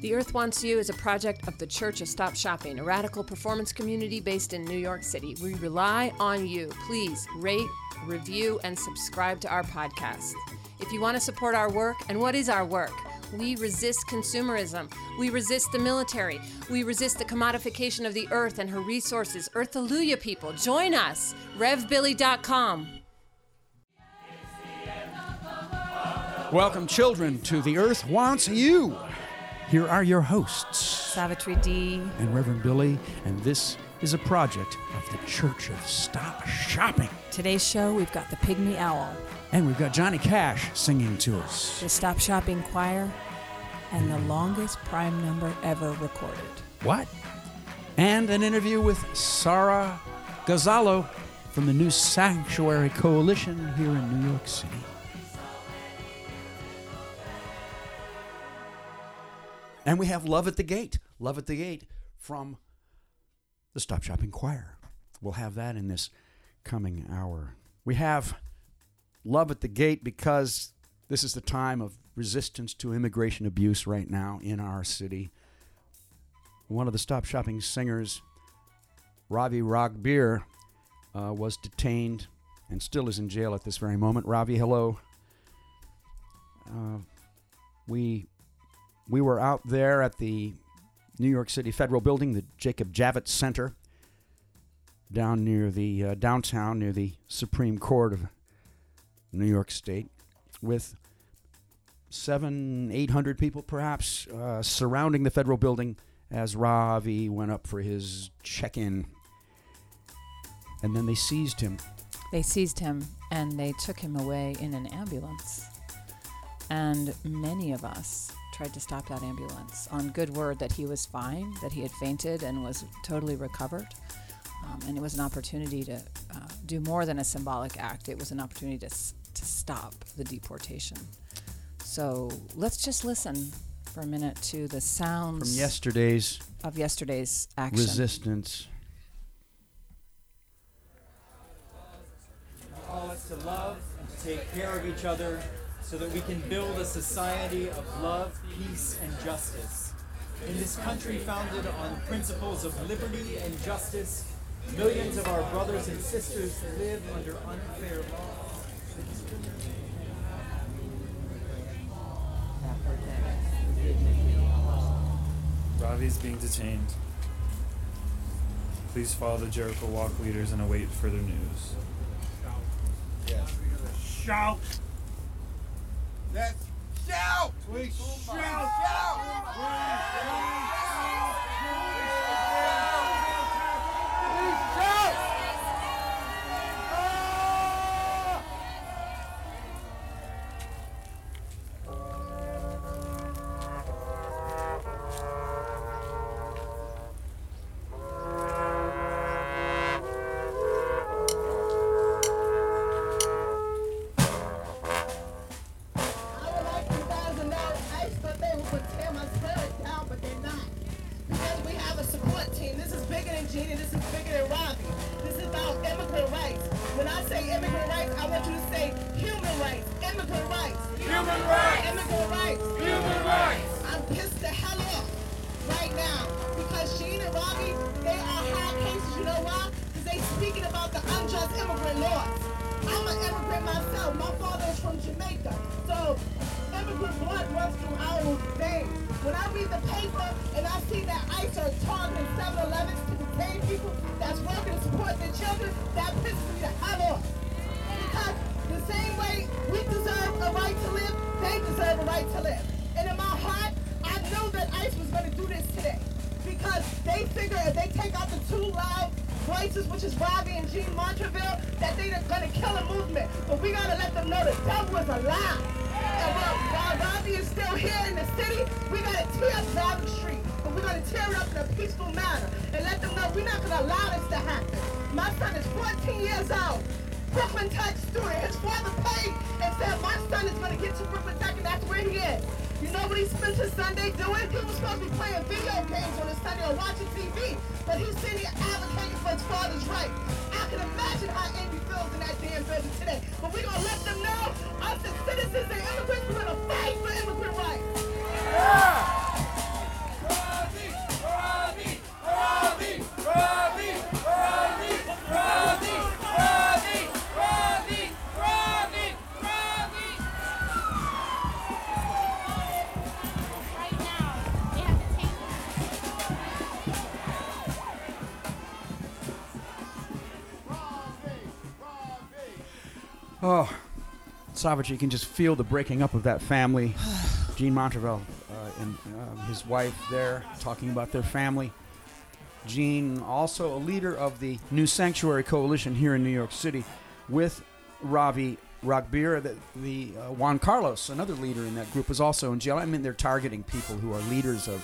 The Earth Wants You is a project of the Church of Stop Shopping, a radical performance community based in New York City. We rely on you. Please rate, review, and subscribe to our podcast. If you want to support our work, and what is our work? We resist consumerism. We resist the military. We resist the commodification of the earth and her resources. Earthalujah people, join us. RevBilly.com. Welcome, children, to The Earth Wants You. Here are your hosts, Savitri D. and Reverend Billy, and this is a project of the Church of Stop Shopping. Today's show, we've got the Pygmy Owl, And we've got Johnny Cash singing to us. the Stop Shopping Choir, and the longest prime number ever recorded. What? And an interview with Sarah Gozalo from the New Sanctuary Coalition here in New York City. And we have Love at the Gate. Love at the Gate from the Stop Shopping Choir. We'll have that in this coming hour. We have Love at the Gate because this is the time of resistance to immigration abuse right now in our city. One of the Stop Shopping singers, Ravi Ragbir, uh, was detained and still is in jail at this very moment. Ravi, hello. Uh, we we were out there at the New York City Federal Building, the Jacob Javits Center, down near the uh, downtown, near the Supreme Court of New York State, with seven, eight hundred people perhaps uh, surrounding the federal building as Ravi went up for his check-in, and then they seized him. They seized him and they took him away in an ambulance. And many of us tried to stop that ambulance on good word that he was fine, that he had fainted and was totally recovered. Um, and it was an opportunity to uh, do more than a symbolic act, it was an opportunity to, to stop the deportation. So let's just listen for a minute to the From sounds yesterday's of yesterday's action. resistance. call us to love and to take care of each other so that we can build a society of love, peace, and justice. In this country founded on principles of liberty and justice, millions of our brothers and sisters live under unfair laws. Ravi's being detained. Please follow the Jericho Walk leaders and await further news. shout. Let's shout. We shout. shout. I 2019, this is bigger than Robbie. This is about immigrant rights. When I say immigrant rights, I want you to say human rights, immigrant rights. Human rights. Immigrant rights. Human rights. I'm pissed the hell off right now because Sheen and Robbie, they are high cases. You know why? Because they speaking about the unjust immigrant laws. I'm an immigrant myself. My father is from Jamaica. So immigrant blood runs through our veins. When I read the paper and I see that ICE are targeting 7-Eleven to people that's working to support their children, that pisses me the hell off. Because the same way we deserve a right to live, they deserve a right to live. And in my heart, I know that ICE was going to do this today. Because they figure if they take out the two loud voices, which is Robbie and Jean Montrevil, that they're going to kill a movement. But we got to let them know the devil is alive. And while, while Robbie is still here in the city, we got to tear up Robbie Street. But we're going to tear it up in a peaceful manner we're not going to allow this to happen. My son is 14 years old. Brooklyn Tech student. His father paid and said, my son is going to get to Brooklyn Tech, and that's where he is. You know what he spent his Sunday doing? He was supposed to be playing video games on his Sunday or watching TV, but he's sitting here advocating for his father's right. I can imagine how Amy feels in that damn building today. Oh, Savage, you can just feel the breaking up of that family. Jean Montrevil uh, and uh, his wife there talking about their family. Jean, also a leader of the New Sanctuary Coalition here in New York City, with Ravi Ragbir, the, the uh, Juan Carlos, another leader in that group, was also in jail. I mean, they're targeting people who are leaders of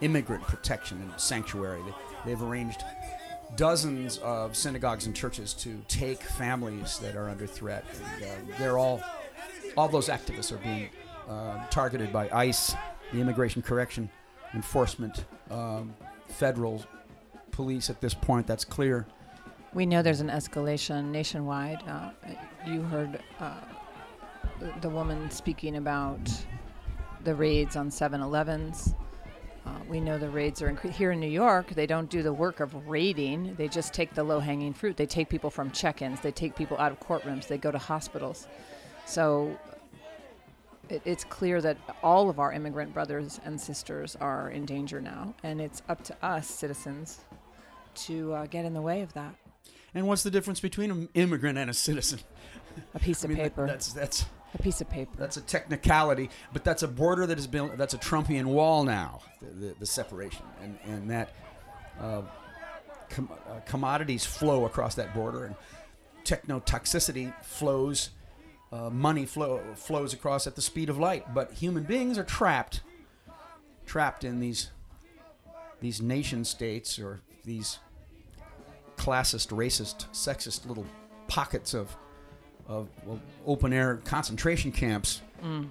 immigrant protection and sanctuary. They, they've arranged dozens of synagogues and churches to take families that are under threat. And, uh, they're all, all those activists are being uh, targeted by ICE, the Immigration Correction Enforcement, um, federal police at this point. That's clear. We know there's an escalation nationwide. Uh, you heard uh, the- woman speaking about the raids on 7 Elevens. Uh, we know the raids are incre- here in New York. They don't do the work of raiding. They just take the low-hanging fruit. They take people from check-ins. They take people out of courtrooms. They go to hospitals. So it, it's clear that all of our immigrant brothers and sisters are in danger now, and it's up to us, citizens, to uh, get in the way of that. And what's the difference between an immigrant and a citizen? A piece I of mean, that- paper. that's that's a piece of paper. that's a technicality, but that's a border that has been that's a Trumpian wall now. The, the, the separation and and that uh, com- uh, commodities flow across that border, and technotoxicity flows, uh, money flow flows across at the speed of light. But human beings are trapped, trapped in these these nation states or these classist, racist, sexist little pockets of of well, open air concentration camps.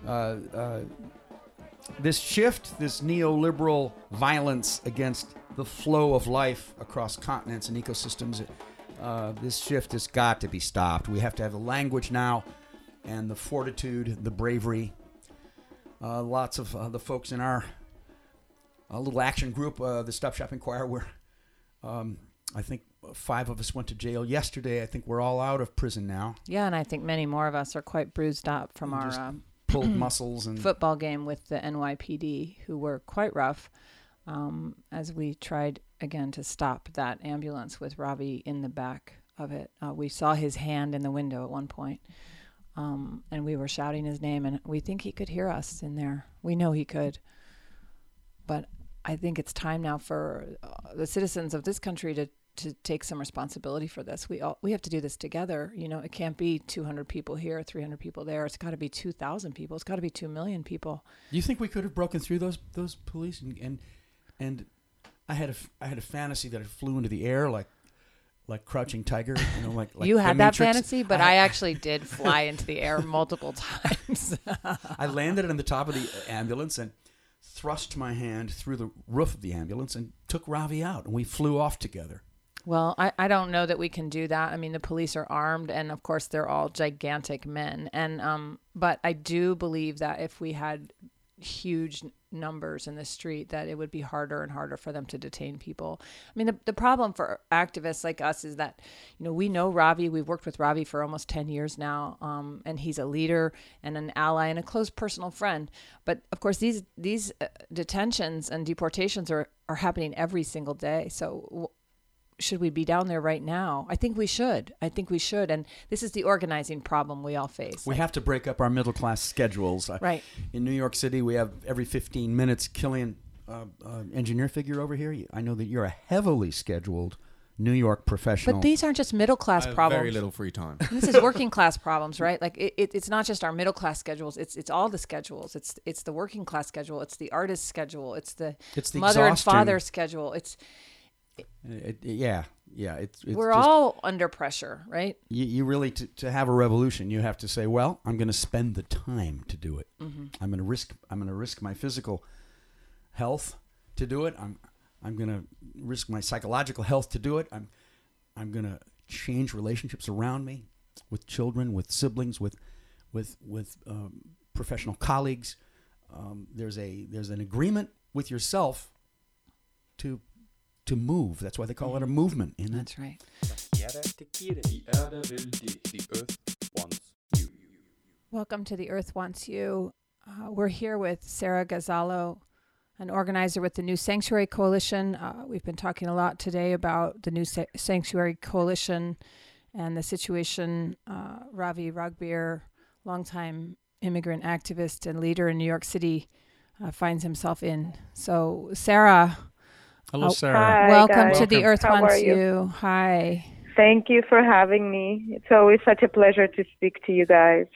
Uh, uh, this shift, this neoliberal violence against the flow of life across continents and ecosystems, uh, this shift has got to be stopped. We have to have the language now and the fortitude, the bravery. Uh, lots of uh, the folks in our uh, little action group, uh, the Stop Shopping Choir, where um, I think five of us went to jail yesterday. I think we're all out of prison now. yeah, and I think many more of us are quite bruised up from And our um, Pulled muscles and football game with the NYPD, who were quite rough um, as we tried again to stop that ambulance with Ravi in the back of it. Uh, we saw his hand in the window at one point, um, and we were shouting his name, and we think he could hear us in there. We know he could, but I think it's time now for uh, the citizens of this country to to take some responsibility for this. We all we have to do this together. You know, it can't be 200 people here, 300 people there. It's got to be 2,000 people. It's got to be 2 million people. Do you think we could have broken through those those police and and, and I had a I had a fantasy that I flew into the air like like crouching tiger, you know, like, like you had that Matrix. fantasy, but I- I, actually did fly into the air multiple times. I landed on the top of the ambulance and thrust my hand through the roof of the ambulance and took Ravi out, and we flew off together. Well, I, I don't know that we can do that. I mean, the police are armed, and of course, they're all gigantic men. And um, but I do believe that if we had huge numbers in the street, that it would be harder and harder for them to detain people. I mean, the, the problem for activists like us is that, you know, we know Ravi. We've worked with Ravi for almost 10 years now, um, and he's a leader and an ally and a close personal friend. But of course, these these uh, detentions and deportations are, are happening every single day. So should we be down there right now? I think we should. I think we should. And this is the organizing problem we all face. We have to break up our middle class schedules. Right. In New York City, we have every 15 minutes. Killian, uh, uh, engineer figure over here. I know that you're a heavily scheduled New York professional. But these aren't just middle class problems. very little free time. this is working class problems, right? Like it, it, it's not just our middle class schedules. It's it's all the schedules. It's it's the working class schedule. It's the artist schedule. It's the, It's the mother and father schedule. It's It- it- yeah, yeah. It's, it's we're just- all under pressure, right? you, you really to, to have a revolution you have to say well i'm going to spend the time to do it Mm-hmm. i'm going to risk i'm going to risk my physical health to do it i'm i'm going to risk my psychological health to do it i'm i'm going to change relationships around me with children with siblings with with with um, professional colleagues um, there's a there's an agreement with yourself to to move that's why they call it a movement in that That's right. The Erde will dich. The earth wants you. Welcome to The Earth Wants You. Uh, we're here with Sarah Gozalo, an organizer with the New Sanctuary Coalition. Uh, we've been talking a lot today about the New Sa- Sanctuary Coalition and the situation uh, Ravi Ragbir, longtime immigrant activist and leader in New York City, uh, finds himself in. So, Sarah, Hello, Oh, Sarah. Hi, welcome guys. to the Earth How Wants are you? You. Hi. Thank you for having me. It's always such a pleasure to speak to you guys.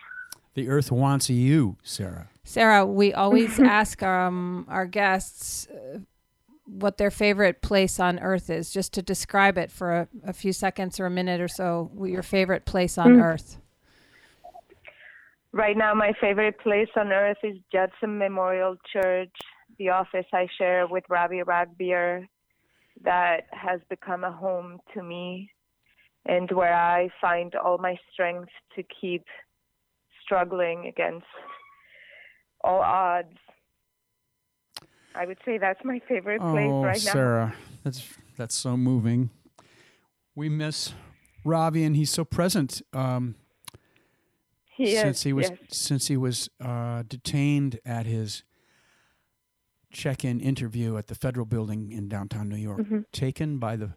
The Earth wants you, Sarah. Sarah, we always ask um, our guests uh, what their favorite place on Earth is, just to describe it for a, a few seconds or a minute or so. Your favorite place on Mm. Earth. Right now, my favorite place on earth is Judson Memorial Church, the office I share with Ravi Ragbir, that has become a home to me, and where I find all my strength to keep struggling against all odds. I would say that's my favorite place oh, right now. Sarah, that's that's so moving. We miss Ravi, and he's so present. Um, He is, since he was yes. since he was uh, detained at his check-in interview at the federal building in downtown New York, Mhm. taken by the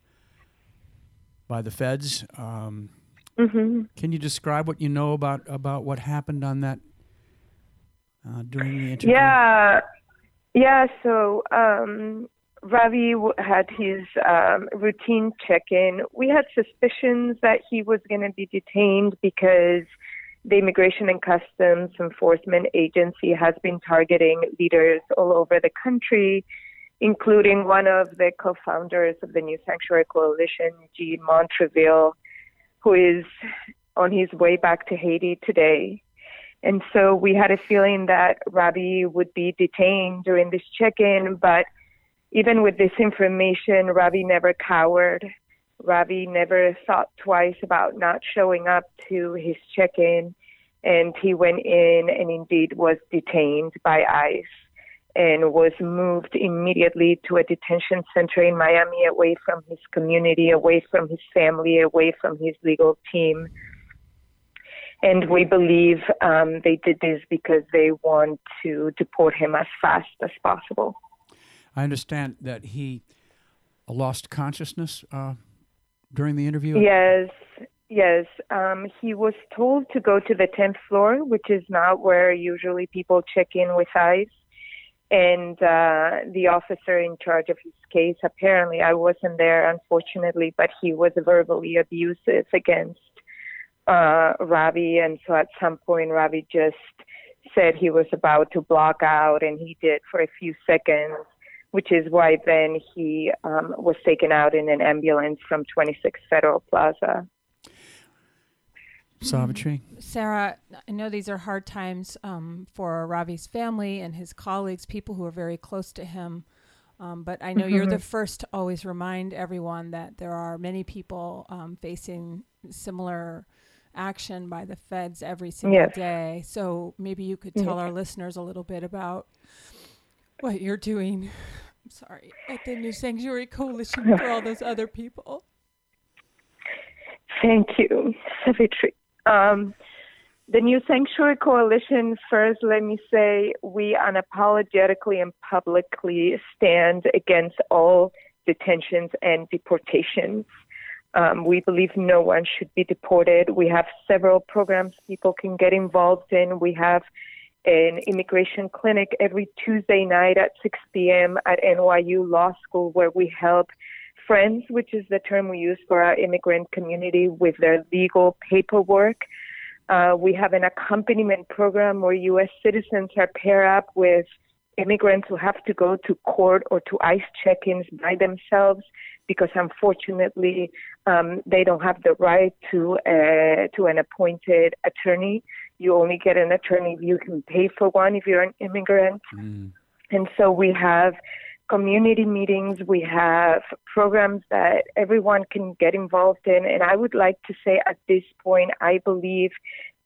by the feds. Um, hmm can you describe what you know about about what happened on that uh, during the interview? Yeah, yeah. So um, Ravi w- had his um, routine check-in. We had suspicions that he was going to be detained because the Immigration and Customs Enforcement Agency has been targeting leaders all over the country, including one of the co-founders of the New Sanctuary Coalition, Jean Montrevil, who is on his way back to Haiti today. And so we had a feeling that Ravi would be detained during this check in, but even with this information, Ravi never cowered. Ravi never thought twice about not showing up to his check in, and he went in and indeed was detained by ICE and was moved immediately to a detention center in Miami away from his community, away from his family, away from his legal team. And we believe um, they did this because they want to deport him as fast as possible. I understand that he lost consciousness uh, during the interview. Yes, yes. Um, he was told to go to the 10th floor, which is not where usually people check in with ICE. And uh, the officer in charge of his case, apparently, I wasn't there, unfortunately, but he was verbally abusive against uh, Ravi. And so at some point, Ravi just said he was about to block out, and he did for a few seconds, which is why then he um, was taken out in an ambulance from 26 Federal Plaza. Savitri. Sarah, I know these are hard times um, for Ravi's family and his colleagues, people who are very close to him. Um, but I know you're the first to always remind everyone that there are many people um, facing similar action by the feds every single Yes. day. So maybe you could tell our listeners a little bit about what you're doing. I'm sorry, at the New Sanctuary Coalition for all those other people. Thank you, Savitri. Um, the New Sanctuary Coalition, first, let me say, we unapologetically and publicly stand against all detentions and deportations. Um, we believe no one should be deported. We have several programs people can get involved in. We have an immigration clinic every Tuesday night at 6 p.m. at NYU Law School where we help friends, which is the term we use for our immigrant community, with their legal paperwork. Uh, we have an accompaniment program where U.S. citizens are paired up with immigrants who have to go to court or to ICE check-ins by themselves because unfortunately um, they don't have the right to uh, to an appointed attorney. You only get an attorney if you can pay for one if you're an immigrant. Mm. And so we have community meetings, we have programs that everyone can get involved in. And I would like to say at this point, I believe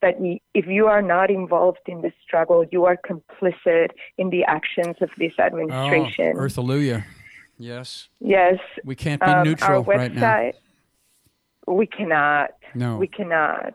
that if you are not involved in this struggle, you are complicit in the actions of this administration. Oh, Earthalujah. Yes. yes. We can't be um, neutral website, right now. we cannot. No. We cannot.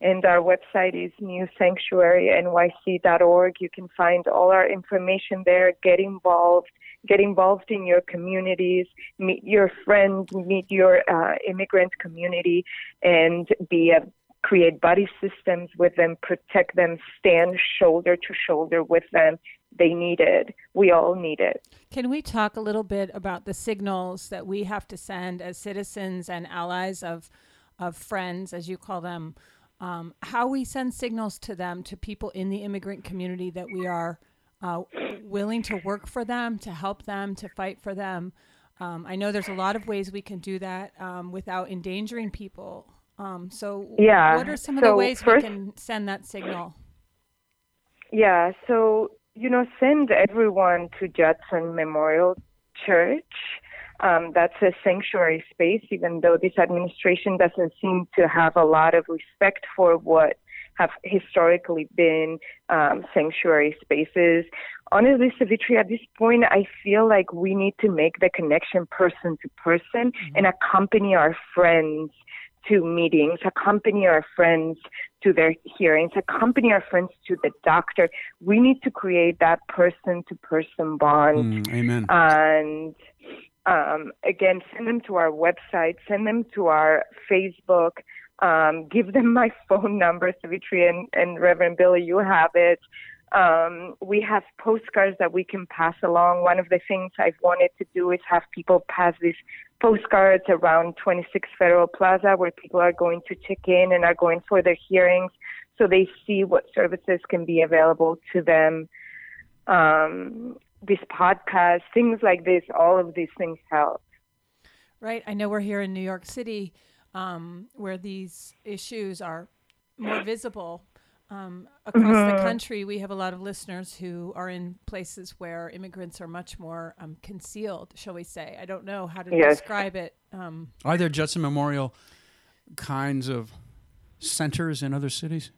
And our website is newsanctuarynyc.org. You can find all our information there. Get involved. Get involved in your communities. Meet your friends. Meet your uh, immigrant community, and be a create buddy systems with them, protect them, stand shoulder to shoulder with them. They need it. We all need it. Can we talk a little bit about the signals that we have to send as citizens and allies of, of friends, as you call them? Um, how we send signals to them, to people in the immigrant community, that we are uh, willing to work for them, to help them, to fight for them. Um, I know there's a lot of ways we can do that um, without endangering people. Um, so, Yeah, what are some of the ways first- we can send that signal? Yeah, so, you know, send everyone to Judson Memorial Church. Um, that's a sanctuary space, even though this administration doesn't seem to have a lot of respect for what have historically been um, sanctuary spaces. Honestly, Savitri, at this point, I feel like we need to make the connection person to person and accompany our friends to meetings, accompany our friends to their hearings, accompany our friends to the doctor. We need to create that person to person bond. Mm, amen. And um, again, send them to our website, send them to our Facebook, um, give them my phone number, Savitri and, and Reverend Billy, you have it. Um, we have postcards that we can pass along. One of the things I've wanted to do is have people pass these postcards around 26 Federal Plaza where people are going to check in and are going for their hearings so they see what services can be available to them. Um, this podcast, things like this, all of these things help. Right. I know we're here in New York City um, where these issues are more visible. Um, across the Mhm. country, we have a lot of listeners who are in places where immigrants are much more um, concealed, shall we say. I don't know how to Yes. describe it. Um, Are there Judson Memorial kinds of centers in other cities?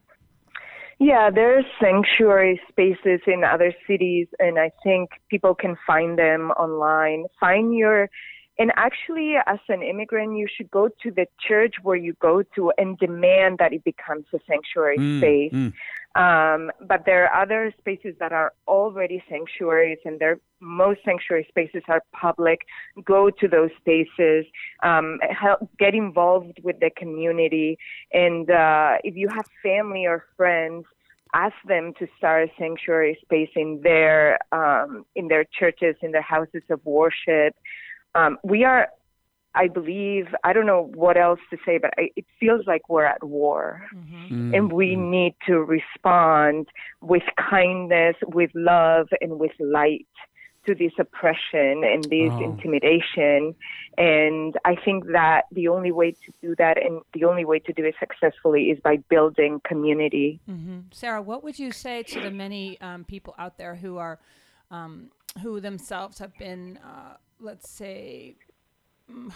Yeah, there's sanctuary spaces in other cities, and I think people can find them online. Find your, and actually, as an immigrant, you should go to the church where you go to and demand that it becomes a sanctuary Mm, space. mm. Um, but there are other spaces that are already sanctuaries, and most sanctuary spaces are public. Go to those spaces, um, help get involved with the community, and uh, if you have family or friends, ask them to start a sanctuary space in their um, in their churches, in their houses of worship. Um, we are I believe, I don't know what else to say, but I, it feels like we're at war. Mm, And we mm. need to respond with kindness, with love, and with light to this oppression and this Oh. intimidation. And I think that the only way to do that and the only way to do it successfully is by building community. hmm Sarah, what would you say to the many um, people out there who are, um, who themselves have been, uh, let's say,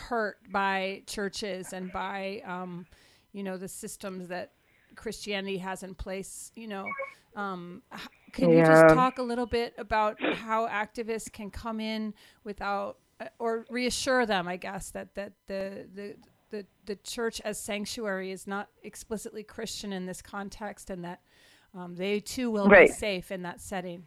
hurt by churches and by, um, you know, the systems that Christianity has in place? You know, um, can you just talk a little bit about how activists can come in without, uh, or reassure them, I guess, that that the the the, the church as sanctuary is not explicitly Christian in this context, and that um, they too will Right. be safe in that setting.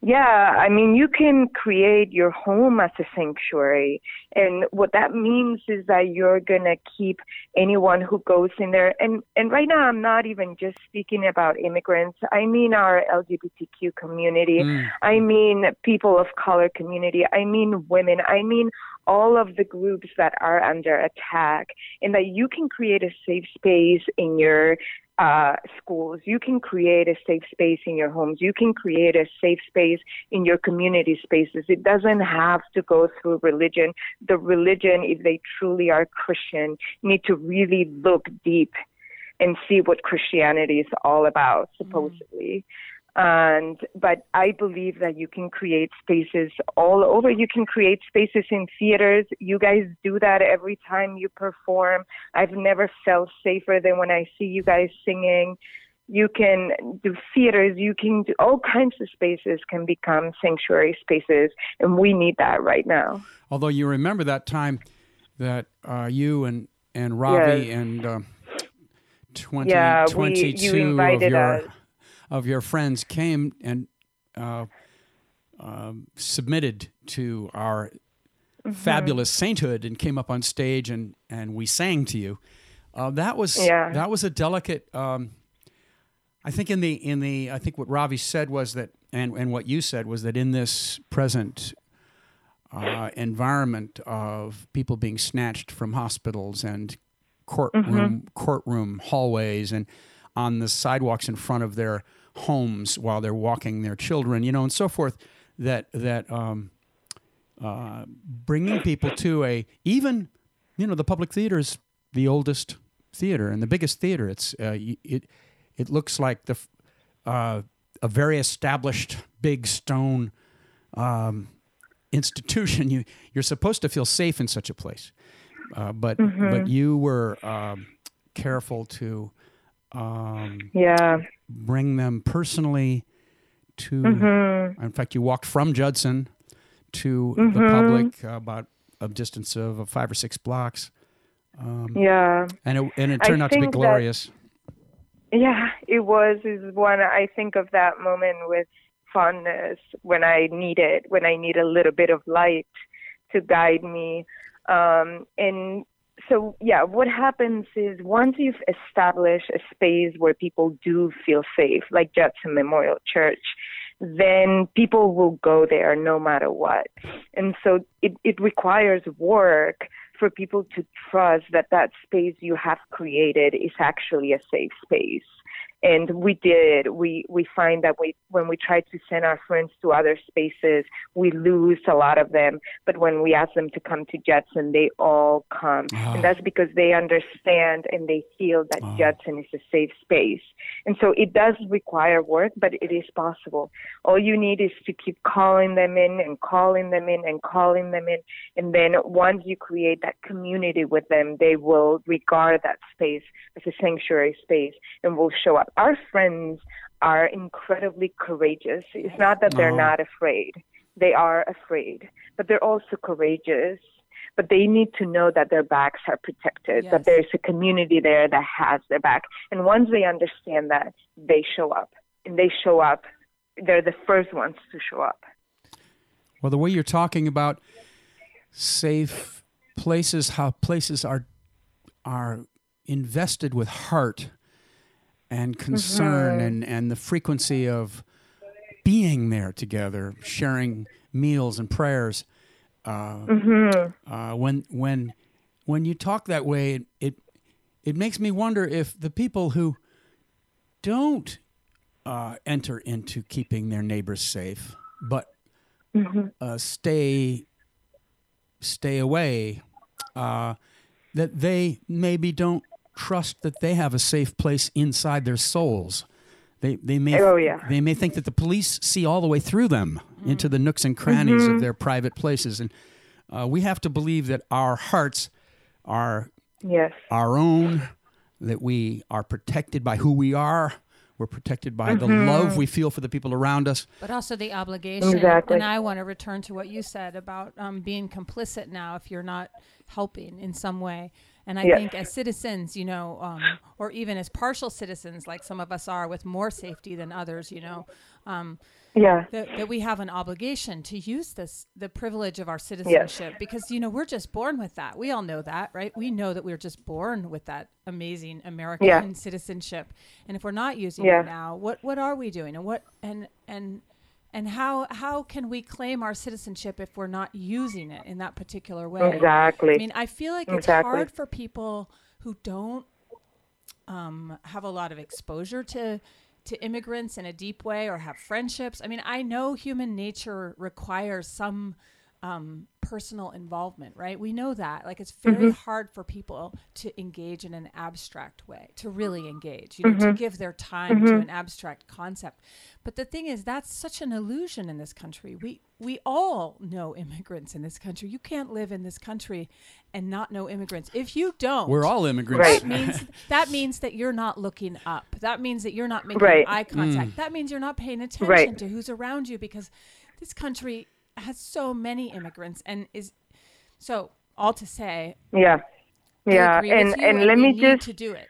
Yeah, I mean, you can create your home as a sanctuary. And what that means is that you're going to keep anyone who goes in there. And, and right now, I'm not even just speaking about immigrants. I mean, our LGBTQ community. Mm. I mean, people of color community. I mean, women. I mean, all of the groups that are under attack. And that you can create a safe space in your uh, schools. You can create a safe space in your homes. You can create a safe space in your community spaces. It doesn't have to go through religion. The religion, if they truly are Christian, need to really look deep and see what Christianity is all about, supposedly. And but I believe that you can create spaces all over. You can create spaces in theaters. You guys do that every time you perform. I've never felt safer than when I see you guys singing. You can do theaters. You can do all kinds of spaces can become sanctuary spaces, and we need that right now. Although you remember that time that uh, you and and Ravi Yes. and uh, 20, Yeah, we- you 22 of invited your us. Of your friends came and uh, um submitted to our Mm-hmm. fabulous sainthood and came up on stage and and we sang to you. Uh, that was Yeah. that was a delicate. Um, I think in the in the I think what Ravi said was that and and what you said was that in this present uh, environment of people being snatched from hospitals and courtroom Mm-hmm. courtroom hallways and on the sidewalks in front of their homes while they're walking their children, you know, and so forth. That that um, uh, bringing people to a even you know the public theater is the oldest theater and the biggest theater. It's uh, it it looks like the uh, a very established big stone um, institution. You you're supposed to feel safe in such a place, uh, but but you were um, careful to um, Yeah. Bring them personally to. Mm-hmm. In fact, you walked from Judson to the public uh, about a distance of uh, five or six blocks, Yeah. and it and it I turned out to be think that- glorious. Yeah, it was is one I think of that moment with fondness when I need it, when I need a little bit of light to guide me. Um, and so, yeah, what happens is once you've established a space where people do feel safe, like Judson Memorial Church, then people will go there no matter what. And so it, it requires work for people to trust that that space you have created is actually a safe space. And we did. We we find that we when we try to send our friends to other spaces, we lose a lot of them. But when we ask them to come to Judson, they all come, Ah. and that's because they understand and they feel that Ah. Judson is a safe space. And so it does require work, but it is possible. All you need is to keep calling them in and calling them in and calling them in. And then once you create that community with them, they will regard that space as a sanctuary space and will show up. Our friends are incredibly courageous. It's not that they're Oh. not afraid, they are afraid, but they're also courageous. But they need to know that their backs are protected, Yes. that there's a community there that has their back. And once they understand that, they show up. And they show up, they're the first ones to show up. Well, the way you're talking about safe places, how places are are invested with heart and concern and, and the frequency of being there together, sharing meals and prayers. Uh, uh, when when when you talk that way, it, it it makes me wonder if the people who don't uh, enter into keeping their neighbors safe, but uh, stay stay away, uh, that they maybe don't trust that they have a safe place inside their souls. They they may Oh, yeah. they may think that the police see all the way through them into the nooks and crannies of their private places, and uh, we have to believe that our hearts are Yes. our own, that we are protected by who we are. We're protected by the love we feel for the people around us. but also the obligation. Exactly. And I want to return to what you said about um, being complicit now if you're not helping in some way. And I Yes. think as citizens, you know, um, or even as partial citizens, like some of us are with more safety than others, you know, um, Yeah. that, that we have an obligation to use this, the privilege of our citizenship, because, you know, we're just born with that. We all know that, right? We know that we're just born with that amazing American Yeah. citizenship. And if we're not using Yeah. it now, what, what are we doing? And what, and, and, and how, how can we claim our citizenship if we're not using it in that particular way? Exactly. I mean, I feel like it's Exactly. hard for people who don't um, have a lot of exposure to to immigrants in a deep way or have friendships. I mean, I know human nature requires some um, personal involvement, right? We know that. Like, it's very mm-hmm. hard for people to engage in an abstract way, to really engage, you know, to mm-hmm. give their time to mm-hmm. an abstract concept. But the thing is, that's such an illusion in this country. We we all know immigrants in this country. You can't live in this country and not know immigrants. If you don't, We're all immigrants. Right. that means that means that you're not looking up. That means that you're not making Right. eye contact. Mm. That means you're not paying attention Right. to who's around you because this country has so many immigrants and is so all to say Yeah. Yeah. And and and let me need just to do it.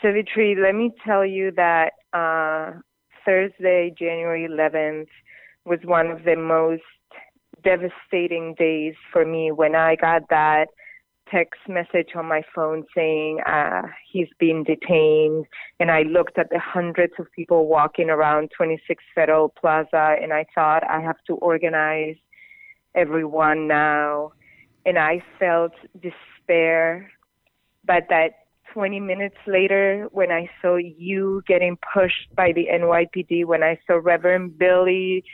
Savitri, let me tell you that uh, Thursday, January 11th, was one of the most devastating days for me when I got that text message on my phone saying uh, he's been detained. And I looked at the hundreds of people walking around 26 Federal Plaza and I thought I have to organize everyone now. And I felt despair. But that 20 minutes later, when I saw you getting pushed by the NYPD, when I saw Reverend Billy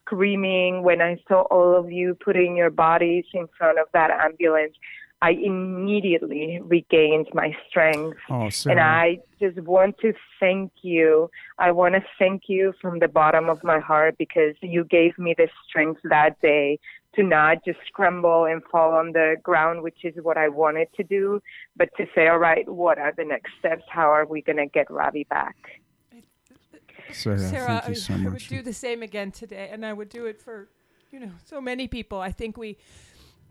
screaming, when I saw all of you putting your bodies in front of that ambulance, I immediately regained my strength. Oh, And I just want to thank you. I want to thank you from the bottom of my heart because you gave me the strength that day to not just scramble and fall on the ground, which is what I wanted to do, but to say, all right, what are the next steps? How are we going to get Ravi back? Sarah, Sarah, thank you so I, I would much. do the same again today, and I would do it for, you know, so many people. I think we,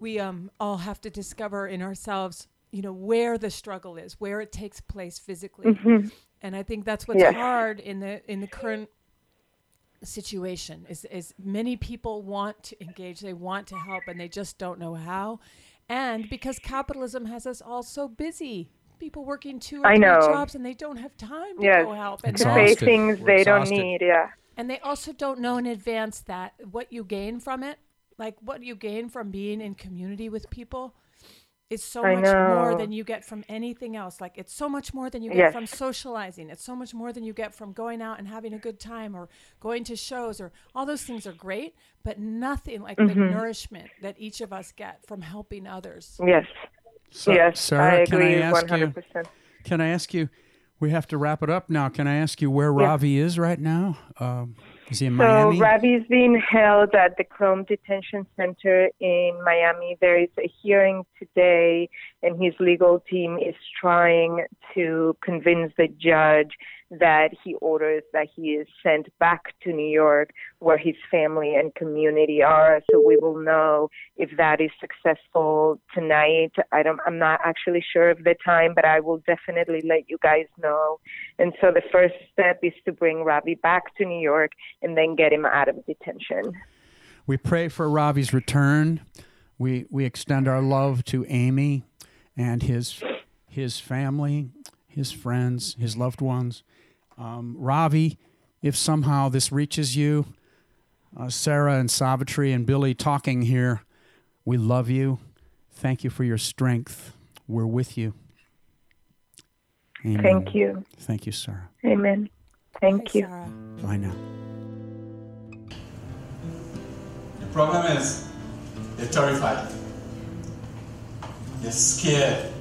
we um all have to discover in ourselves, you know, where the struggle is, where it takes place physically, Mhm. and I think that's what's Yes. hard in the in the current situation. Is is many people want to engage, they want to help, and they just don't know how, and because capitalism has us all so busy. People working two or I three know. jobs and they don't have time to Yes. go help. And To now- say things We're they don't need, yeah. and they also don't know in advance that what you gain from it, like what you gain from being in community with people, is so I much more than you get from anything else. Like it's so much more than you get Yes. from socializing. It's so much more than you get from going out and having a good time or going to shows or all those things are great, but nothing like the Mhm. nourishment that each of us get from helping others. Yes. Sa- yes, Sarah, I can I ask you- 100%. Can I ask you? We have to wrap it up now. Can I ask you where Yeah. Ravi is right now? Um, is he in So Miami? Ravi's being held at the Krome Detention Center in Miami. There is a hearing today, and his legal team is trying to convince the judge that he orders that he is sent back to New York, where his family and community are. So we will know if that is successful tonight. I don't. I'm not actually sure of the time, but I will definitely let you guys know. And so the first step is to bring Ravi back to New York and then get him out of detention. We pray for Ravi's return. We we extend our love to Amy and his his family, his friends, his loved ones. Um, Ravi, if somehow this reaches you, uh, Sarah and Savitri and Billy talking here, we love you. Thank you for your strength. We're with you. Amen. Thank you. Thank you, Sarah. Amen. Thank you. Bye now. The problem is they're terrified. They're scared.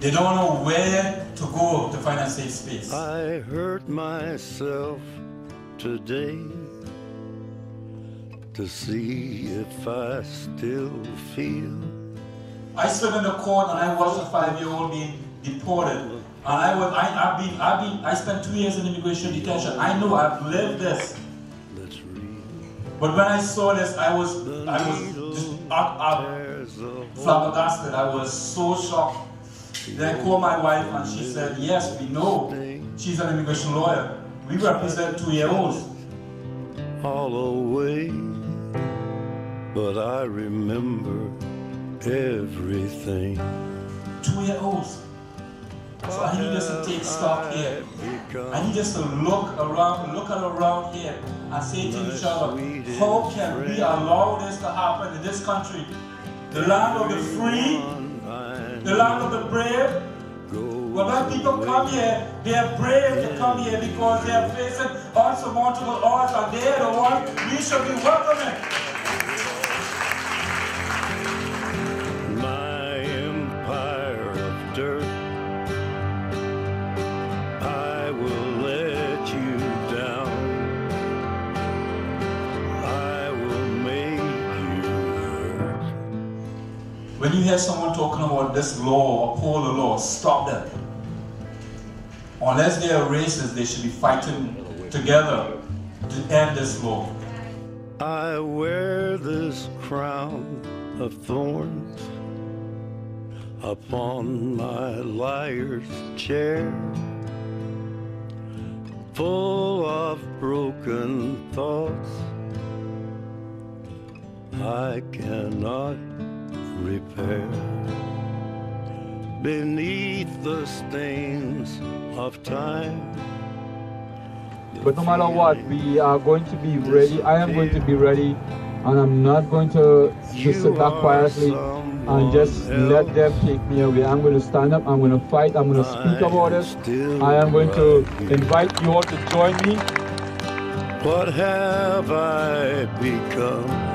They don't know where to go to find a safe space. I hurt myself today to see if I still feel. I stood in the court and I watched a five-year-old being deported. And I was, I, I've been, I've been, I spent two years in immigration detention. I know I've lived this. But when I saw this, I was, I was just up, up, flabbergasted. I was so shocked. Then I called my wife and she said, yes, we know. She's an immigration lawyer. We represent two-year-olds. all away, but I remember everything. Two-year-olds. So I need us to take stock here. I need us to look around, look around here and say to each other, how can we allow this to happen in this country? The land of the free, the land of the brave. But when people come here, they are brave to come here because they are facing unsurmountable odds and they are the one we should be welcoming. When you hear someone talking about this law, uphold the law, stop them. Unless they are racist, they should be fighting together to end this law. I wear this crown of thorns upon my liar's chair. full of broken thoughts I cannot repair. Beneath the stains of time. But no matter what, we are going to be ready. I am going to be ready, and I'm not going to just sit back quietly and just let them take me away. I'm going to stand up. I'm going to fight. I'm going to speak about it. I am going to invite you all to join me. What have I become?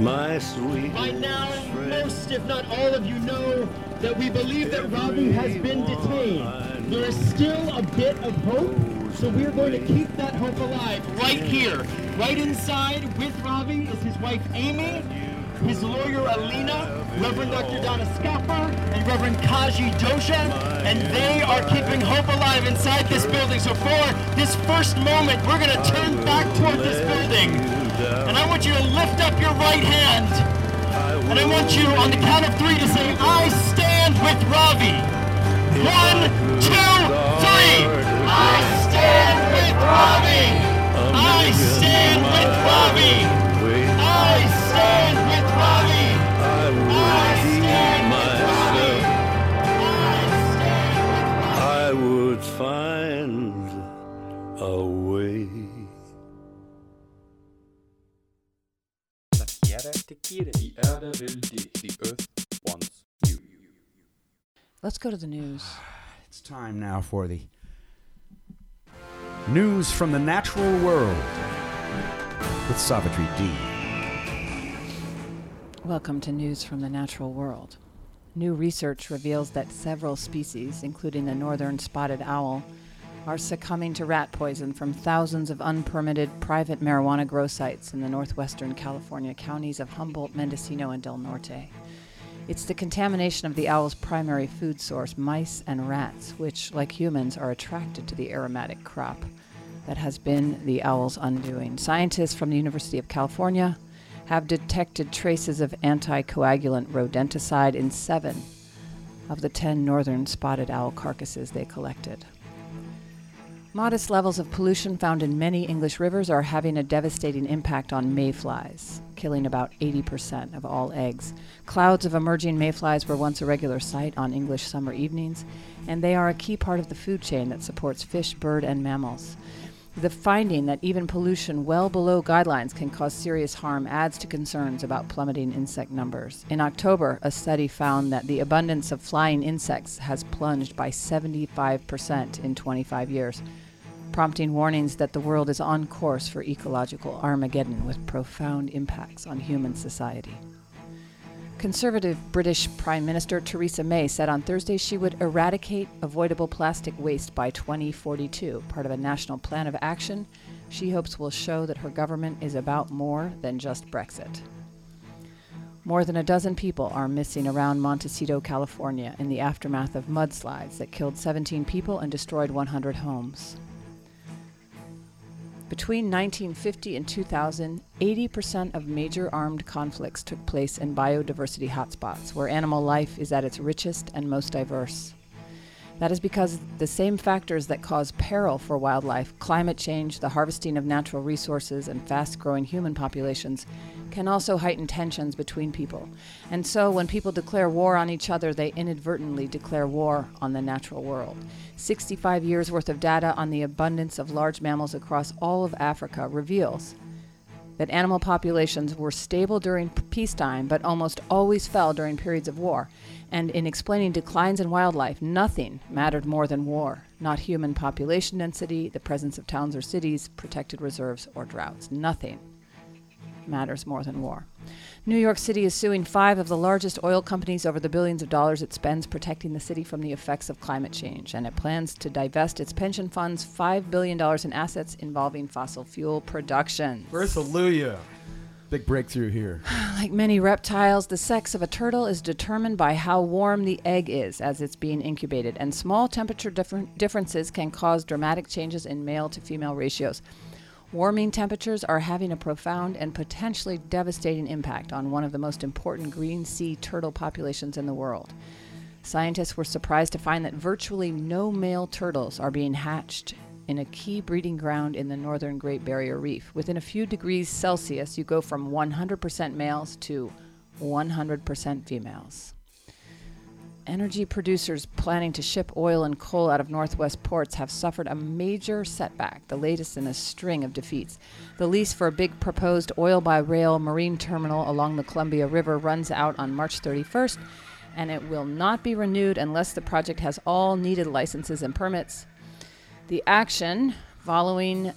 My sweet. By now, most, if not all of you know that we believe that Ravi has been detained. There is still a bit of hope, so we're going to keep that hope alive right here. Right inside with Ravi is his wife Amy, his lawyer Alina, Reverend Dr. Donna Schaper, and Reverend Kaji Douša, and they are keeping hope alive inside this building. So for this first moment, we're going to turn back toward this building. And I want you to lift up your right hand. And I want you on the count of three to say, I stand with Ravi. One, two, three. I stand with Ravi. I stand with Ravi. I stand The Erde vil det. The earth wants you. Let's go to the news. It's time now for the news from the natural world with Savitri D. Welcome to News from the Natural World. New research reveals that several species, including the northern spotted owl, are succumbing to rat poison from thousands of unpermitted private marijuana grow sites in the northwestern California counties of Humboldt, Mendocino, and Del Norte. It's the contamination of the owl's primary food source, mice and rats, which, like humans, are attracted to the aromatic crop that has been the owl's undoing. Scientists from the University of California have detected traces of anticoagulant rodenticide in seven of the 10 northern spotted owl carcasses they collected. Modest levels of pollution found in many English rivers are having a devastating impact on mayflies, killing about 80% of all eggs. Clouds of emerging mayflies were once a regular sight on English summer evenings, and they are a key part of the food chain that supports fish, bird, and mammals. The finding that even pollution well below guidelines can cause serious harm adds to concerns about plummeting insect numbers. In October, a study found that the abundance of flying insects has plunged by 75% in 25 years, prompting warnings that the world is on course for ecological Armageddon with profound impacts on human society. Conservative British Prime Minister Theresa May said on Thursday she would eradicate avoidable plastic waste by 2042, part of a national plan of action she hopes will show that her government is about more than just Brexit. More than a dozen people are missing around Montecito, California, in the aftermath of mudslides that killed 17 people and destroyed 100 homes. Between 1950 and 2000, 80% of major armed conflicts took place in biodiversity hotspots, where animal life is at its richest and most diverse. That is because the same factors that cause peril for wildlife, climate change, the harvesting of natural resources, and fast growing human populations, can also heighten tensions between people. And so, when people declare war on each other, they inadvertently declare war on the natural world. 65 years worth of data on the abundance of large mammals across all of Africa reveals that animal populations were stable during peacetime but almost always fell during periods of war. And in explaining declines in wildlife, nothing mattered more than war. Not human population density, the presence of towns or cities, protected reserves, or droughts. Nothing matters more than war. New York City is suing five of the largest oil companies over the billions of dollars it spends protecting the city from the effects of climate change, and it plans to divest its pension funds $5 billion in assets involving fossil fuel production. Earthalujah. Big breakthrough here. Like many reptiles, the sex of a turtle is determined by how warm the egg is as it's being incubated, and small temperature differ- differences can cause dramatic changes in male to female ratios. Warming temperatures are having a profound and potentially devastating impact on one of the most important green sea turtle populations in the world. Scientists were surprised to find that virtually no male turtles are being hatched in a key breeding ground in the northern Great Barrier Reef. Within a few degrees Celsius, you go from 100% males to 100% females. Energy producers planning to ship oil and coal out of Northwest ports have suffered a major setback, the latest in a string of defeats. The lease for a big proposed oil by rail marine terminal along the Columbia River runs out on March 31st, and it will not be renewed unless the project has all needed licenses and permits. The action following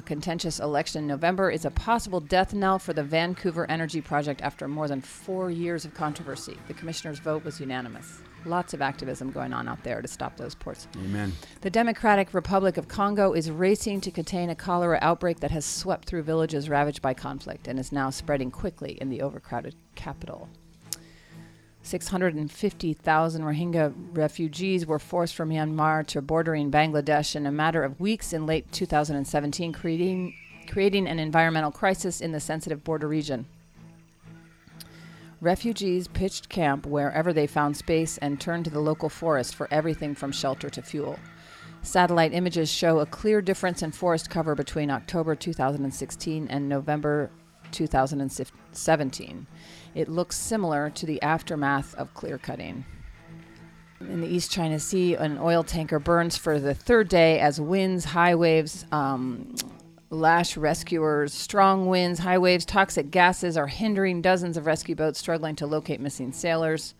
a contentious election in November is a possible death knell for the Vancouver Energy Project after more than four years of controversy. The commissioner's vote was unanimous. Lots of activism going on out there to stop those ports. Amen. The Democratic Republic of Congo is racing to contain a cholera outbreak that has swept through villages ravaged by conflict and is now spreading quickly in the overcrowded capital. 650,000 Rohingya refugees were forced from Myanmar to bordering Bangladesh in a matter of weeks in late 2017, creating, creating an environmental crisis in the sensitive border region. Refugees pitched camp wherever they found space and turned to the local forest for everything from shelter to fuel. Satellite images show a clear difference in forest cover between October 2016 and November 2017. It looks similar to the aftermath of clear cutting. In the East China Sea, an oil tanker burns for the third day as winds, high waves, um, lash rescuers, strong winds, high waves, toxic gases are hindering dozens of rescue boats struggling to locate missing sailors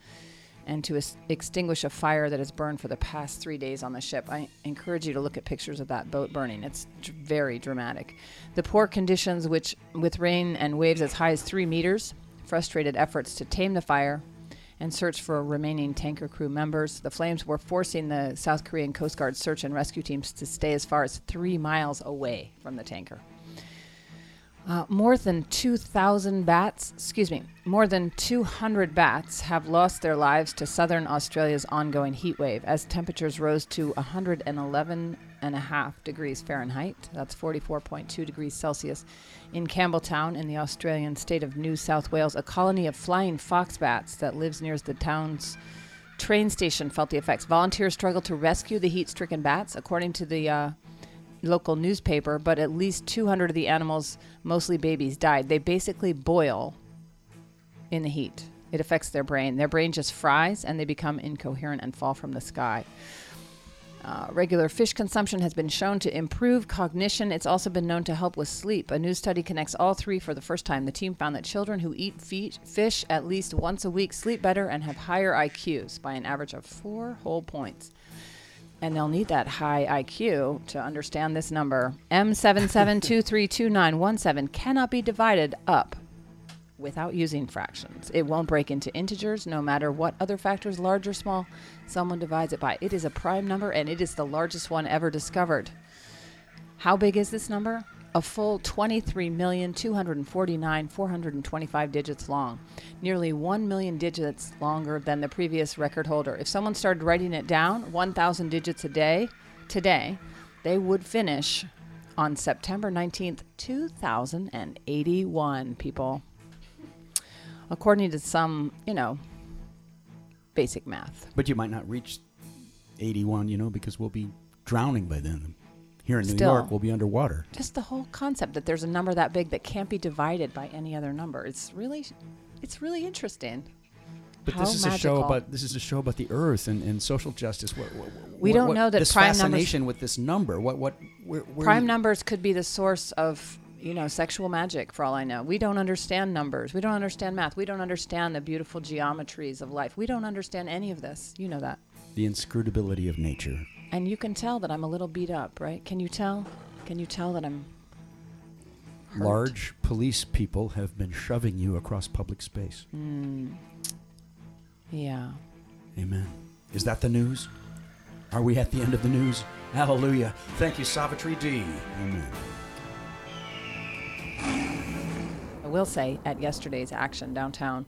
and to extinguish a fire that has burned for the past three days on the ship. I encourage you to look at pictures of that boat burning. It's very dramatic. The poor conditions, which with rain and waves as high as three meters, frustrated efforts to tame the fire and search for remaining tanker crew members. The flames were forcing the South Korean Coast Guard search and rescue teams to stay as far as three miles away from the tanker. Uh, more than 2,000 bats, excuse me, more than 200 bats have lost their lives to southern Australia's ongoing heat wave as temperatures rose to 111 and a half degrees Fahrenheit. That's 44.2 degrees Celsius. In Campbelltown, in the Australian state of New South Wales, a colony of flying fox bats that lives near the town's train station felt the effects. Volunteers struggled to rescue the heat stricken bats, according to the uh, local newspaper, but at least 200 of the animals, mostly babies, died. They basically boil in the heat. It affects their brain. Their brain just fries and they become incoherent and fall from the sky. Uh, regular fish consumption has been shown to improve cognition. It's also been known to help with sleep. A new study connects all three for the first time. The team found that children who eat fish at least once a week sleep better and have higher IQs by an average of four whole points. And they'll need that high IQ to understand this number. M77232917 cannot be divided up without using fractions. It won't break into integers no matter what other factors, large or small, someone divides it by. It is a prime number and it is the largest one ever discovered. How big is this number? A full 23,249,425 digits long, nearly 1 million digits longer than the previous record holder. If someone started writing it down, 1,000 digits a day, today, they would finish on September 19th, 2081, people according to some, you know, basic math. But you might not reach 81, you know, because we'll be drowning by then. Here in New Still. York, we'll be underwater. Just the whole concept that there's a number that big that can't be divided by any other number. It's really it's really interesting. But How this is a show about this is a show about the earth and, and social justice. What, what, We what- don't know that this prime numbers- fascination with this number. What what where, where Prime numbers could be the source of, you know, sexual magic for all I know. We don't understand numbers. We don't understand math. We don't understand the beautiful geometries of life. We don't understand any of this. You know that. the inscrutability of nature. And you can tell that I'm a little beat up, right? Can you tell? Can you tell that I'm hurt? Large police people have been shoving you across public space. Mm. Yeah. Amen. Is that the news? Are we at the end of the news? Hallelujah. Thank you, Savitri D. Amen. I will say at yesterday's action downtown,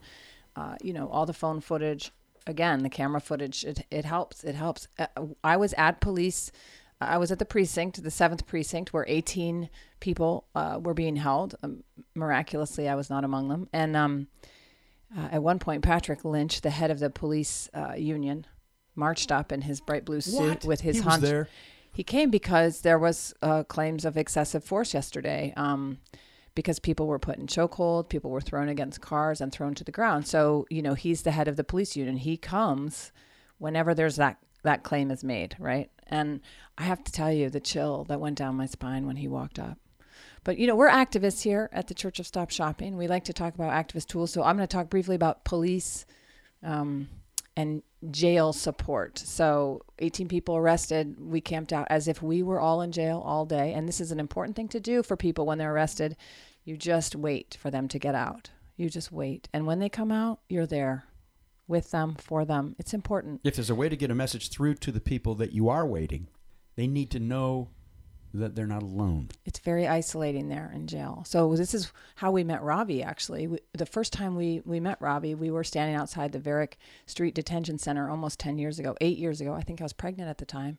uh, you know, all the phone footage, again, the camera footage, it, it helps. It helps. Uh, I was at police. I was at the precinct, the seventh precinct, where 18 people uh, were being held. Um, miraculously, I was not among them. And um, uh, at one point, Patrick Lynch, the head of the police uh, union, marched up in his bright blue suit What? with his He was hunch. there? He came because there was uh, claims of excessive force yesterday. Um, because people were put in chokehold, people were thrown against cars and thrown to the ground. So you know he's the head of the police union. He comes whenever there's that that claim is made, right? And I have to tell you the chill that went down my spine when he walked up. But you know, we're activists here at the Church of Stop Shopping. We like to talk about activist tools. So I'm going to talk briefly about police um, and jail support. So 18 people arrested. We camped out as if we were all in jail all day. And this is an important thing to do for people when they're arrested. You just wait for them to get out. You just wait. And when they come out, you're there with them, for them. It's important. If there's a way to get a message through to the people that you are waiting, they need to know that they're not alone. It's very isolating there in jail. So this is how we met Ravi. Actually, we, the first time we we met Ravi, we were standing outside the Varick Street Detention Center almost ten years ago, eight years ago. I think I was pregnant at the time,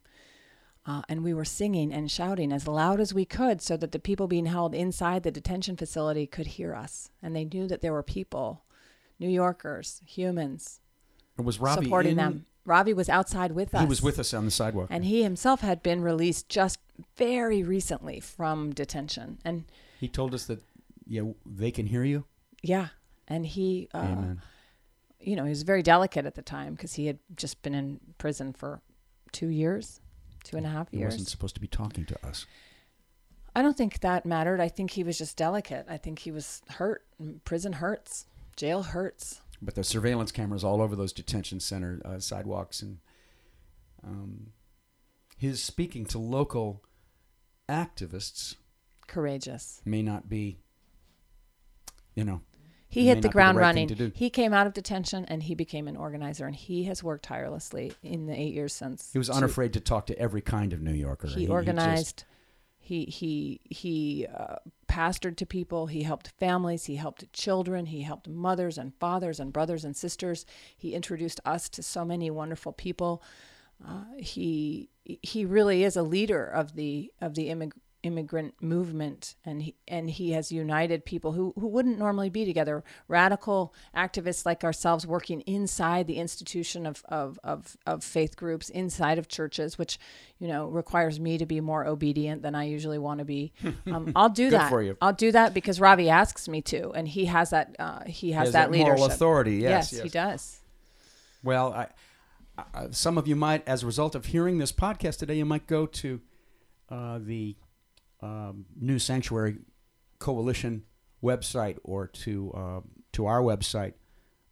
uh, and we were singing and shouting as loud as we could, so that the people being held inside the detention facility could hear us, and they knew that there were people, New Yorkers, humans, Was Robbie supporting in- them. Ravi was outside with us. He was with us on the sidewalk. And he himself had been released just very recently from detention. And he told us that yeah, they can hear you. yeah, and he, uh, you know, he was very delicate at the time because he had just been in prison for two years, two and a half He years. He wasn't supposed to be talking to us. I don't think that mattered. I think he was just delicate. I think he was hurt. Prison hurts. Jail hurts. But the surveillance cameras all over those detention center uh, sidewalks, and um, his speaking to local activists Courageous. may not be, you know, He hit the ground right running. He came out of detention and he became an organizer, and he has worked tirelessly in the eight years since. He was to- unafraid to talk to every kind of New Yorker. He just- organized. He he he uh, pastored to people. He helped families. He helped children. He helped mothers and fathers and brothers and sisters. He introduced us to so many wonderful people. Uh, he he really is a leader of the of the immig- immigrant movement, and he and he has united people who who wouldn't normally be together. Radical activists like ourselves working inside the institution of of of, of faith groups, inside of churches, which you know requires me to be more obedient than I usually want to be. Um, I'll do that. for you. I'll do that because Ravi asks me to, and he has that uh, he has, has that, that moral leadership authority, yes, he yes. does. Well, I, I, some of you might, as a result of hearing this podcast today, you might go to uh, the um, New Sanctuary Coalition website or to uh, to our website,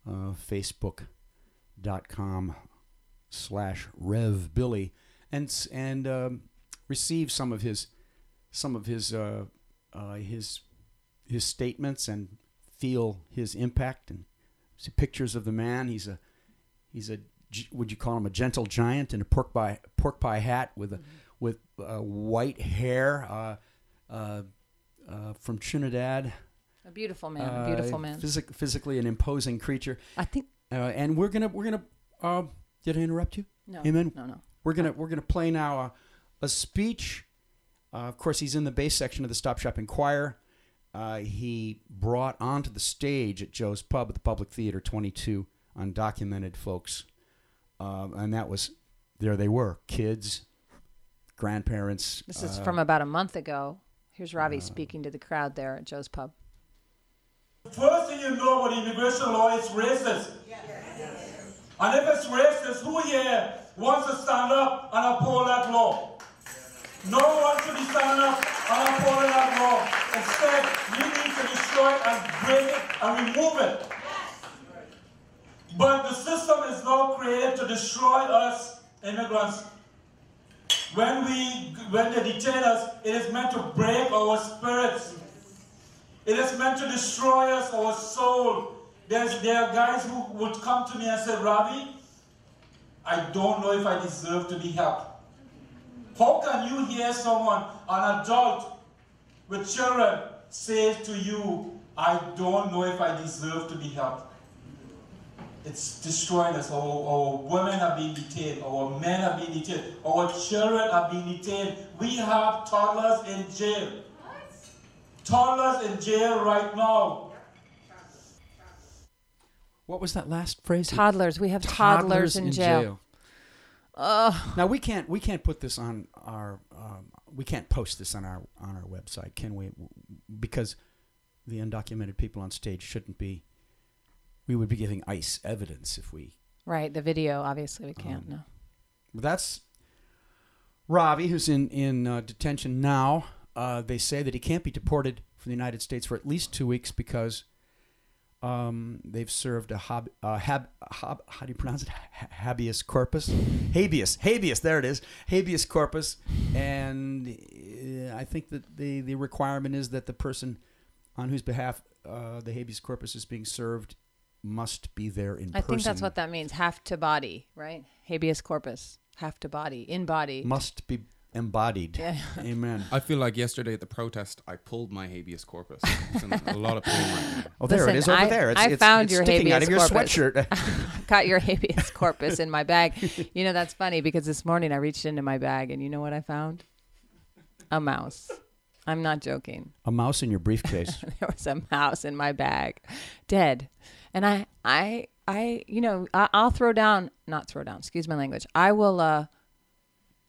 uh, facebook.com slash Rev Billy, and and um, receive some of his some of his uh, uh, his his statements and feel his impact and see pictures of the man. He's a he's a would you call him a gentle giant in a pork pie pork pie hat with a with uh, white hair uh, uh, uh, from Trinidad. A beautiful man, a beautiful Uh, man. Physic- physically an imposing creature. I think. Uh, and we're gonna we're gonna. Uh, did I interrupt you? No, Amen. no, no. We're gonna we're gonna play now a, a speech. Uh, of course, he's in the bass section of the Stop Shop Choir. Uh, he brought onto the stage at Joe's Pub at the Public Theater 22 undocumented folks, um, and that was there they were kids, grandparents. This is uh, from about a month ago. Here's Ravi speaking to the crowd there at Joe's Pub. First thing you know about immigration law is racist. And if it's racist, who here wants to stand up and uphold that law? No one should be standing up and upholding that law. Instead, we need to destroy it and break it and remove it. But the system is now created to destroy us immigrants. When we when they detain us, it is meant to break our spirits. It is meant to destroy us, our soul. There's, there are guys who would come to me and say, Ravi, I don't know if I deserve to be helped. How can you hear someone, an adult with children, say to you, I don't know if I deserve to be helped? It's destroying us. Our, our women are being detained. Our men are being detained. Our children are being detained. We have toddlers in jail. What? Toddlers in jail right now. What was that last phrase? Toddlers. We have toddlers in jail. Ugh. Now we can't we can't put this on our um, we can't post this on our on our website, can we? Because the undocumented people on stage shouldn't be. We would be giving ICE evidence if we. Right, the video. Obviously, we Um, can't. no. That's Ravi, who's in in uh, detention now. Uh, they say that he can't be deported from the United States for at least two weeks because um, they've served a hob, uh, hab, how do you pronounce it? Ha- habeas corpus, habeas, habeas. There it is, habeas corpus. And uh, I think that the the requirement is that the person on whose behalf uh, the habeas corpus is being served must be there in I person. think that's what that means. Half to body, right? Habeas corpus. Half to body, in body. must be embodied. Yeah. Amen. I feel like yesterday at the protest, I pulled my habeas corpus. It's in a lot of pain right now. Oh, there it Listen, is over I, there. It's, I it's, found it's your sticking habeas out of your corpus. sweatshirt. Got your habeas corpus in my bag. You know that's funny because this morning I reached into my bag and you know what I found? A mouse. I'm not joking. a mouse in your briefcase. there was a mouse in my bag, dead. And I, I, I, you know, I, I'll throw down, not throw down. Excuse my language. I will uh,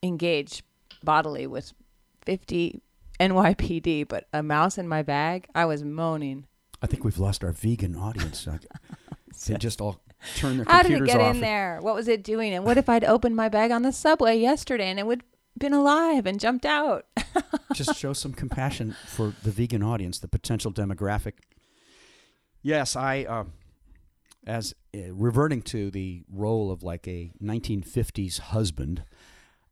engage bodily with 50 NYPD, but a mouse in my bag. I was moaning. I think we've lost our vegan audience. They just all turn their computers. How did it get in there? What was it doing? And what if I'd opened my bag on the subway yesterday and it would been alive and jumped out? just show some compassion for the vegan audience, the potential demographic. Yes, I, uh, as uh, reverting to the role of like a 1950s husband,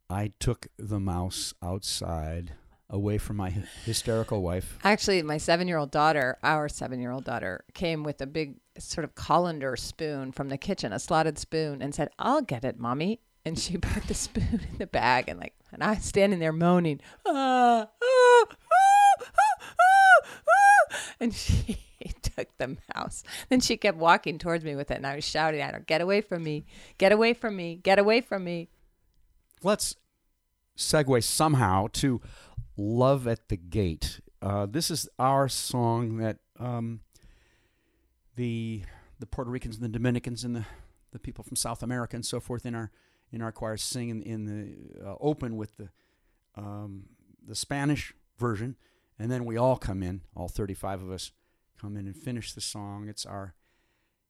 I took the mouse outside away from my hysterical wife. Actually, my seven year old daughter, our seven year old daughter, came with a big sort of colander spoon from the kitchen, a slotted spoon, and said, I'll get it, mommy. And she put the spoon in the bag and like, and I standing there moaning, ah, ah, ah, ah, ah, ah," and she took the mouse. Then she kept walking towards me with it, and I was shouting at her, "Get away from me! Get away from me! Get away from me!" Let's segue somehow to Love at the Gate. Uh, this is our song that um, the the Puerto Ricans and the Dominicans and the, the people from South America and so forth in our in our choir sing in, in the uh, open with the um, the Spanish version, and then we all come in, all 35 of us come in and finish the song. It's our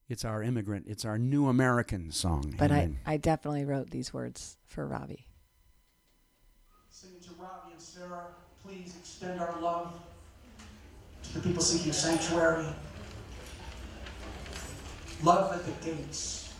it's our immigrant, it's our new American song. But I, Amen. I definitely wrote these words for Ravi. Singing to Ravi and Sarah, please extend our love to the people seeking sanctuary. Love at the gates.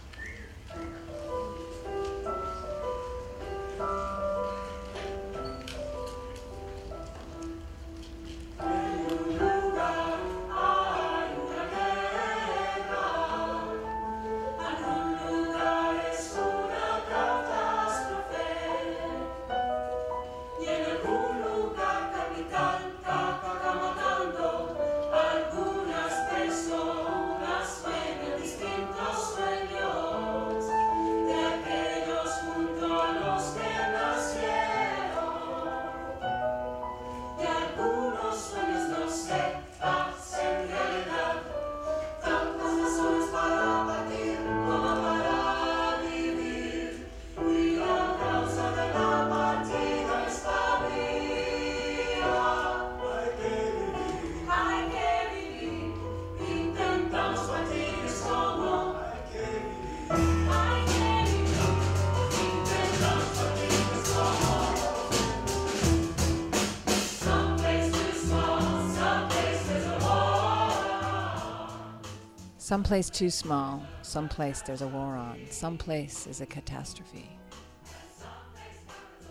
Someplace too small, someplace there's a war on, someplace is a catastrophe.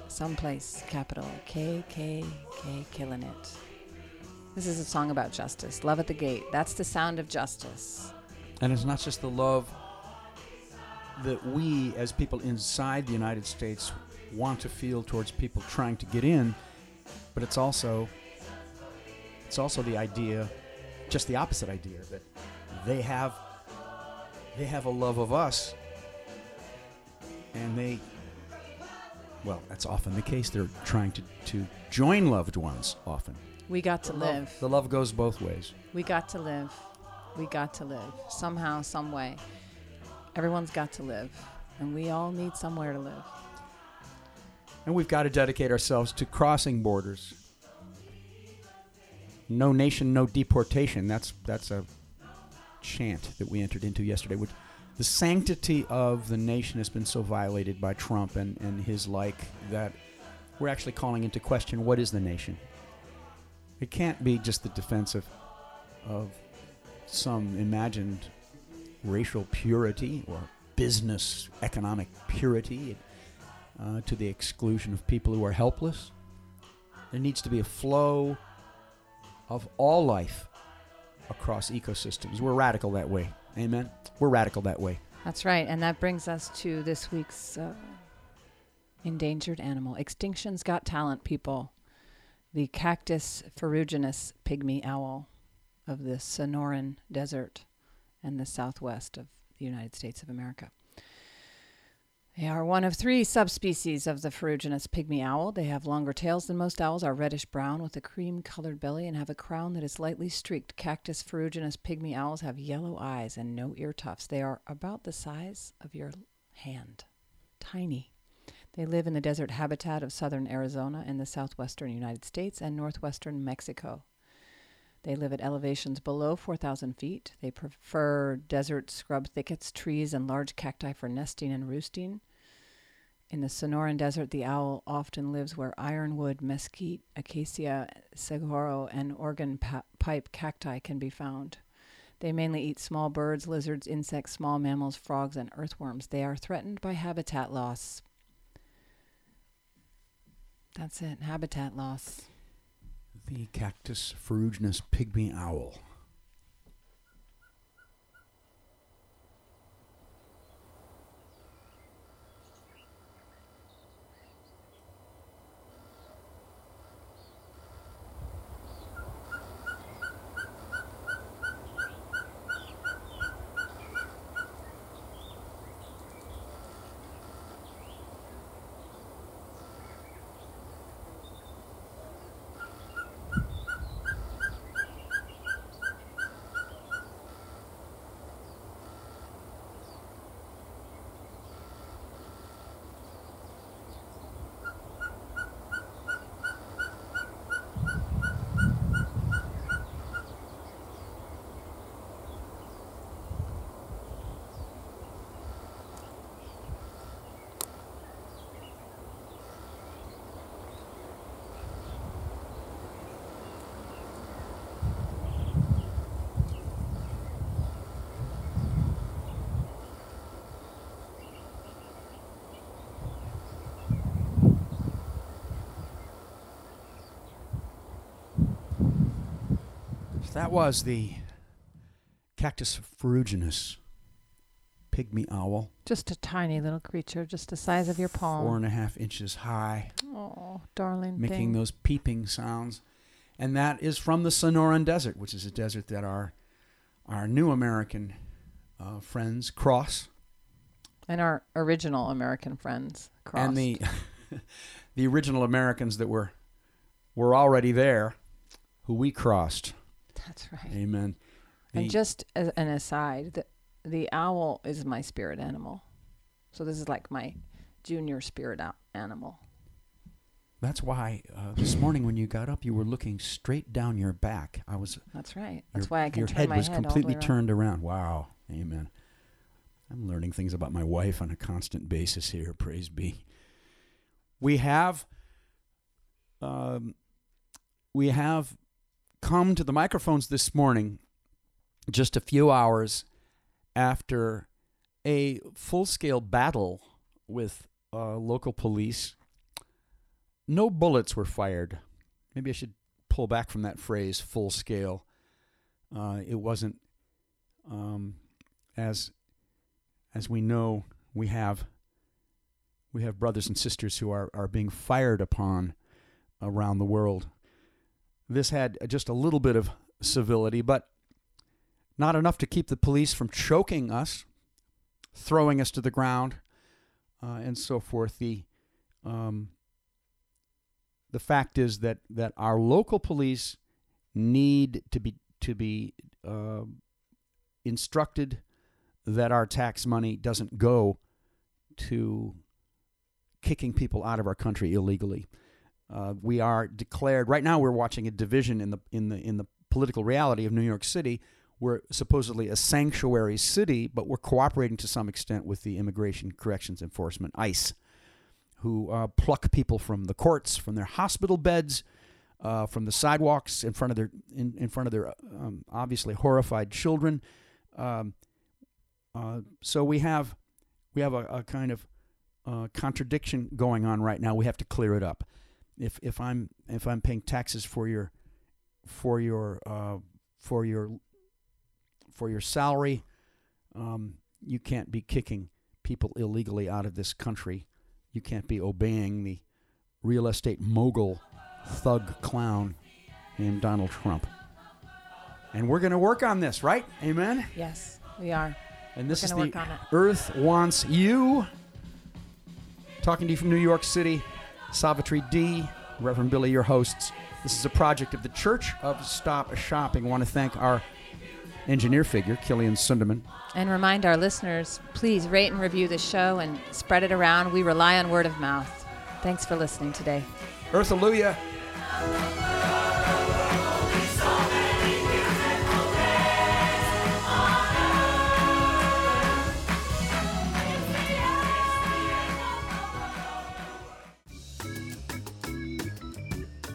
Someplace, capital K K K killing it. This is a song about justice. Love at the gate. That's the sound of justice. And it's not just the love that we, as people inside the United States, want to feel towards people trying to get in, but it's also it's also the idea, just the opposite idea, that they have they have a love of us, and they well, that's often the case. They're trying to, to join loved ones often. We got to The love- live. The love goes both ways. We got to live. We got to live. Somehow, some way. Everyone's got to live. And we all need somewhere to live. And we've got to dedicate ourselves to crossing borders. No nation, no deportation. That's that's a chant that we entered into yesterday. Which the sanctity of the nation has been so violated by Trump and, and his like that we're actually calling into question what is the nation. It can't be just the defense of, of some imagined racial purity or business economic purity uh, to the exclusion of people who are helpless. There needs to be a flow of all life across ecosystems. We're radical that way. Amen. We're radical that way. That's right. And that brings us to this week's uh, endangered animal. Extinction's Got Talent, people. The Cactus ferruginous pygmy owl of the Sonoran Desert and the southwest of the United States of America. They are one of three subspecies of the ferruginous pygmy owl. They have longer tails than most owls, are reddish brown with a cream colored belly, and have a crown that is lightly streaked. Cactus ferruginous pygmy owls have yellow eyes and no ear tufts. They are about the size of your hand, tiny. They live in the desert habitat of southern Arizona in the southwestern United States and northwestern Mexico. They live at elevations below 4,000 feet. They prefer desert scrub thickets, trees, and large cacti for nesting and roosting. In the Sonoran Desert, the owl often lives where ironwood, mesquite, acacia, saguaro, and organ pa- pipe cacti can be found. They mainly eat small birds, lizards, insects, small mammals, frogs, and earthworms. They are threatened by habitat loss. That's it, habitat loss. The Cactus ferruginous pygmy owl. That was the Cactus ferruginous pygmy owl, Just a tiny little creature, just the size of your palm. four and a half inches high, Oh, darling making thing. those peeping sounds. And that is from the Sonoran Desert, which is a desert that our our new American uh, friends cross. and our original American friends crossed. and the the original Americans that were were already there, who we crossed. That's right. Amen. And just as an aside, the, the owl is my spirit animal. So this is like my junior spirit animal. that's why uh, this morning when you got up, you were looking straight down your back. I was. That's right. your- That's why I can your turn head my was head the completely around. turned around. Wow. Amen. I'm learning things about my wife on a constant basis here. Praise be. We have. Um, we have come to the microphones this morning just a few hours after a full scale battle with uh, local police. No bullets were fired. Maybe I should pull back from that phrase, full scale. Uh, it wasn't, um, as as we know, we have we have brothers and sisters who are, are being fired upon around the world. This had just a little bit of civility, but not enough to keep the police from choking us, throwing us to the ground, uh, and so forth. The um, the fact is that, that our local police need to be to be uh, instructed that our tax money doesn't go to kicking people out of our country illegally. Uh, we are declared right now. We're watching a division in the in the in the political reality of New York City. We're supposedly a sanctuary city, but we're cooperating to some extent with the Immigration Corrections Enforcement (ICE), who uh, pluck people from the courts, from their hospital beds, uh, from the sidewalks in front of their in, in front of their um, obviously horrified children. Um, uh, so we have we have a, a kind of uh, contradiction going on right now. We have to clear it up. If if I'm if I'm paying taxes for your for your uh, for your for your salary, um, you can't be kicking people illegally out of this country. You can't be obeying the real estate mogul thug clown named Donald Trump. And we're going to work on this, right? Amen. Yes, we are. And this is the work on it. Earth Wants You. Talking to you from New York City, Savitri D, Reverend Billy, your hosts. This is a project of the Church of Stop Shopping. I want to thank our engineer figure, Killian Sunderman. And remind our listeners, please rate and review the show and spread it around. We rely on word of mouth. Thanks for listening today. Earth Hallelujah.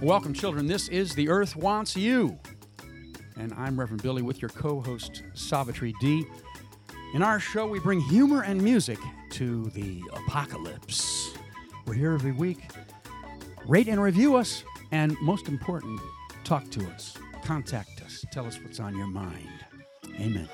Welcome, children. This is The Earth Wants You. And I'm Reverend Billy with your co host, Savitri D. In our show, we bring humor and music to the apocalypse. We're here every week. Rate and review us, and most important, talk to us. Contact us. Tell us what's on your mind. Amen.